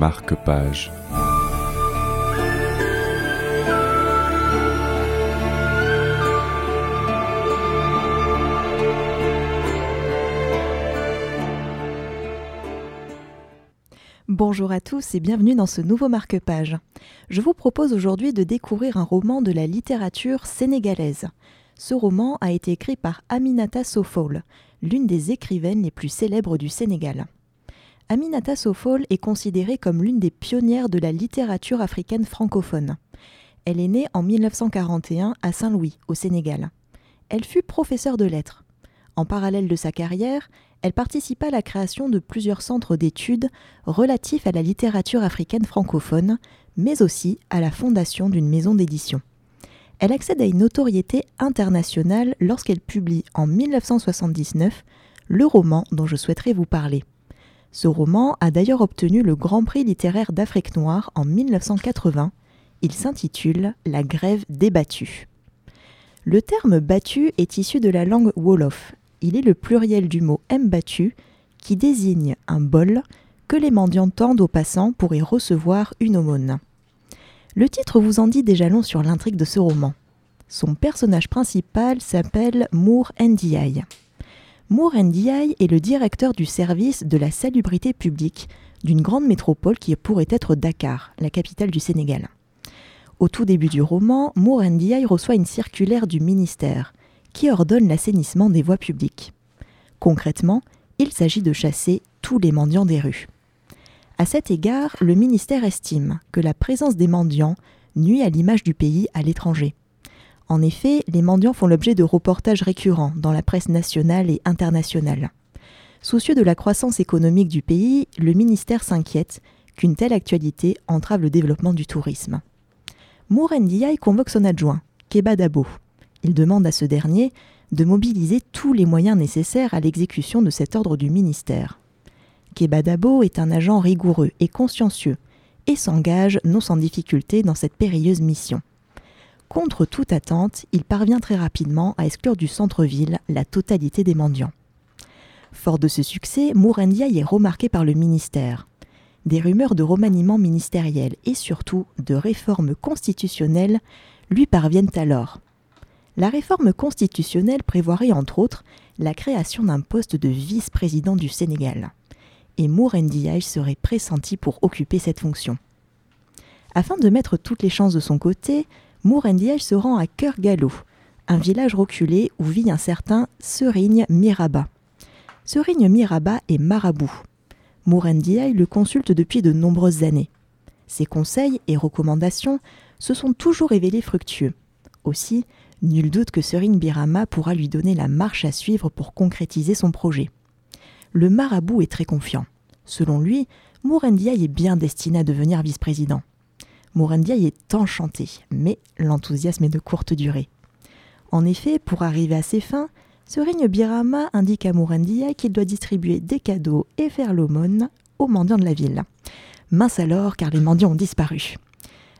marque-page. Bonjour à tous et bienvenue dans ce nouveau marque-page. Je vous propose aujourd'hui de découvrir un roman de la littérature sénégalaise. Ce roman a été écrit par Aminata Sofol, l'une des écrivaines les plus célèbres du Sénégal. Aminata Sofol est considérée comme l'une des pionnières de la littérature africaine francophone. Elle est née en 1941 à Saint-Louis, au Sénégal. Elle fut professeure de lettres. En parallèle de sa carrière, elle participa à la création de plusieurs centres d'études relatifs à la littérature africaine francophone, mais aussi à la fondation d'une maison d'édition. Elle accède à une notoriété internationale lorsqu'elle publie en 1979 le roman dont je souhaiterais vous parler. Ce roman a d'ailleurs obtenu le Grand Prix littéraire d'Afrique noire en 1980. Il s'intitule La grève débattue. Le terme battu est issu de la langue Wolof il est le pluriel du mot mbatu qui désigne un bol que les mendiants tendent aux passants pour y recevoir une aumône. Le titre vous en dit déjà long sur l'intrigue de ce roman. Son personnage principal s'appelle Mour Ndiaye. Mour Ndiaye est le directeur du service de la salubrité publique d'une grande métropole qui pourrait être Dakar, la capitale du Sénégal. Au tout début du roman, Mour Ndiaye reçoit une circulaire du ministère qui ordonne l'assainissement des voies publiques. Concrètement, il s'agit de chasser tous les mendiants des rues. À cet égard, le ministère estime que la présence des mendiants nuit à l'image du pays à l'étranger. En effet, les mendiants font l'objet de reportages récurrents dans la presse nationale et internationale. Soucieux de la croissance économique du pays, le ministère s'inquiète qu'une telle actualité entrave le développement du tourisme. Mourendiaï convoque son adjoint, Keba Dabo, il demande à ce dernier de mobiliser tous les moyens nécessaires à l'exécution de cet ordre du ministère. Kebadabo est un agent rigoureux et consciencieux et s'engage non sans difficulté dans cette périlleuse mission. Contre toute attente, il parvient très rapidement à exclure du centre-ville la totalité des mendiants. Fort de ce succès, Mourendiaï est remarqué par le ministère. Des rumeurs de remaniement ministériel et surtout de réformes constitutionnelles lui parviennent alors, la réforme constitutionnelle prévoirait entre autres la création d'un poste de vice-président du Sénégal. Et Ndiaye serait pressenti pour occuper cette fonction. Afin de mettre toutes les chances de son côté, Ndiaye se rend à Cœur Gallo, un village reculé où vit un certain Serigne Miraba. Serigne Miraba est marabout. Ndiaye le consulte depuis de nombreuses années. Ses conseils et recommandations se sont toujours révélés fructueux. Aussi, Nul doute que Serine Birama pourra lui donner la marche à suivre pour concrétiser son projet. Le marabout est très confiant. Selon lui, Mourendiaï est bien destiné à devenir vice-président. Mourendiaï est enchanté, mais l'enthousiasme est de courte durée. En effet, pour arriver à ses fins, Serigne Birama indique à Mourendiaï qu'il doit distribuer des cadeaux et faire l'aumône aux mendiants de la ville. Mince alors, car les mendiants ont disparu.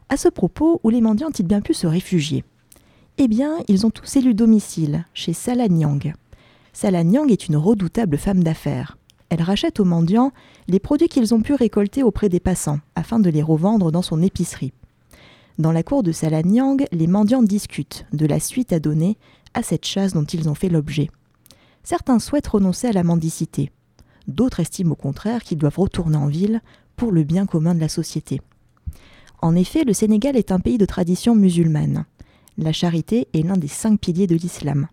À ce propos, où les mendiants ont-ils bien pu se réfugier? Eh bien, ils ont tous élu domicile chez Salanyang. Salanyang est une redoutable femme d'affaires. Elle rachète aux mendiants les produits qu'ils ont pu récolter auprès des passants afin de les revendre dans son épicerie. Dans la cour de Salanyang, les mendiants discutent de la suite à donner à cette chasse dont ils ont fait l'objet. Certains souhaitent renoncer à la mendicité. D'autres estiment au contraire qu'ils doivent retourner en ville pour le bien commun de la société. En effet, le Sénégal est un pays de tradition musulmane la charité est l'un des cinq piliers de l'islam.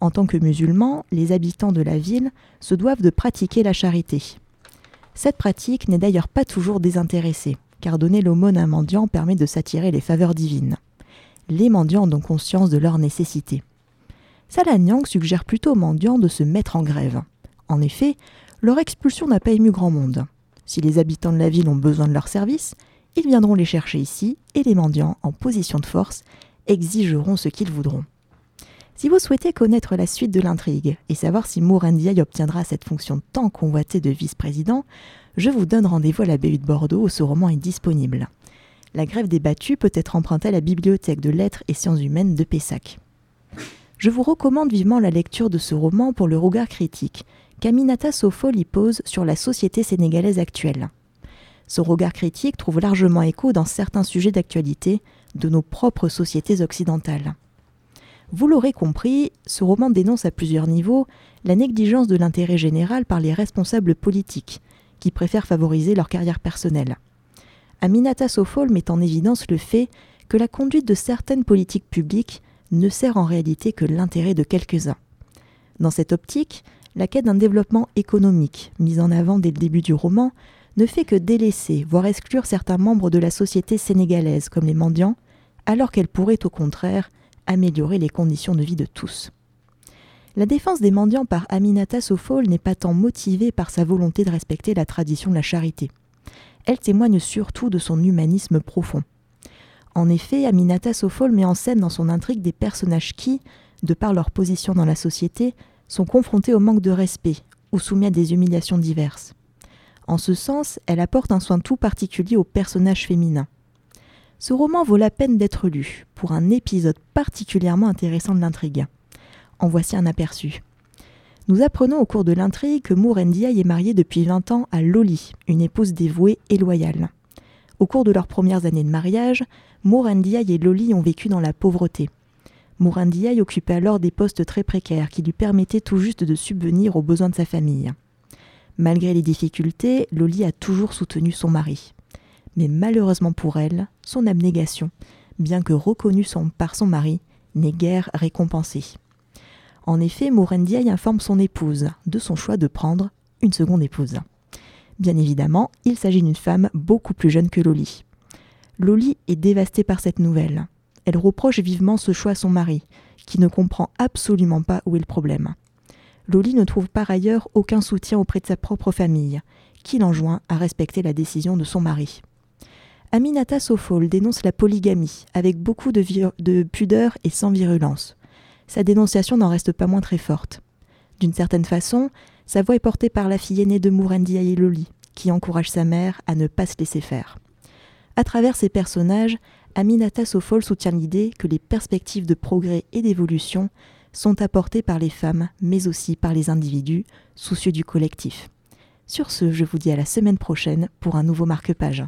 En tant que musulmans, les habitants de la ville se doivent de pratiquer la charité. Cette pratique n'est d'ailleurs pas toujours désintéressée, car donner l'aumône à un mendiant permet de s'attirer les faveurs divines. Les mendiants ont conscience de leur nécessité. Salanyang suggère plutôt aux mendiants de se mettre en grève. En effet, leur expulsion n'a pas ému grand monde. Si les habitants de la ville ont besoin de leurs services, ils viendront les chercher ici et les mendiants, en position de force, exigeront ce qu'ils voudront. Si vous souhaitez connaître la suite de l'intrigue et savoir si Mourendiaï obtiendra cette fonction tant convoitée de vice-président, je vous donne rendez-vous à la BU de Bordeaux où ce roman est disponible. La grève des battus peut être empruntée à la bibliothèque de lettres et sciences humaines de Pessac. Je vous recommande vivement la lecture de ce roman pour le regard critique qu'Aminata Sofol y pose sur la société sénégalaise actuelle. Ce regard critique trouve largement écho dans certains sujets d'actualité de nos propres sociétés occidentales. Vous l'aurez compris, ce roman dénonce à plusieurs niveaux la négligence de l'intérêt général par les responsables politiques, qui préfèrent favoriser leur carrière personnelle. Aminata Sofol met en évidence le fait que la conduite de certaines politiques publiques ne sert en réalité que l'intérêt de quelques-uns. Dans cette optique, la quête d'un développement économique, mise en avant dès le début du roman, ne fait que délaisser, voire exclure certains membres de la société sénégalaise, comme les mendiants, alors qu'elle pourrait au contraire améliorer les conditions de vie de tous. La défense des mendiants par Aminata Sofol n'est pas tant motivée par sa volonté de respecter la tradition de la charité. Elle témoigne surtout de son humanisme profond. En effet, Aminata Sofol met en scène dans son intrigue des personnages qui, de par leur position dans la société, sont confrontés au manque de respect ou soumis à des humiliations diverses. En ce sens, elle apporte un soin tout particulier aux personnages féminins. Ce roman vaut la peine d'être lu pour un épisode particulièrement intéressant de l'intrigue. En voici un aperçu. Nous apprenons au cours de l'intrigue que Mour Ndiaye est marié depuis 20 ans à Loli, une épouse dévouée et loyale. Au cours de leurs premières années de mariage, Mour Ndiaye et Loli ont vécu dans la pauvreté. Mour Ndiaye occupait alors des postes très précaires qui lui permettaient tout juste de subvenir aux besoins de sa famille. Malgré les difficultés, Loli a toujours soutenu son mari mais malheureusement pour elle, son abnégation, bien que reconnue par son mari, n'est guère récompensée. En effet, Mourendiaï informe son épouse de son choix de prendre une seconde épouse. Bien évidemment, il s'agit d'une femme beaucoup plus jeune que Loli. Loli est dévastée par cette nouvelle. Elle reproche vivement ce choix à son mari, qui ne comprend absolument pas où est le problème. Loli ne trouve par ailleurs aucun soutien auprès de sa propre famille, qui l'enjoint à respecter la décision de son mari. Aminata Sofol dénonce la polygamie avec beaucoup de, de pudeur et sans virulence. Sa dénonciation n'en reste pas moins très forte. D'une certaine façon, sa voix est portée par la fille aînée de Mourendi Loli, qui encourage sa mère à ne pas se laisser faire. À travers ces personnages, Aminata Sofol soutient l'idée que les perspectives de progrès et d'évolution sont apportées par les femmes, mais aussi par les individus, soucieux du collectif. Sur ce, je vous dis à la semaine prochaine pour un nouveau marque-page.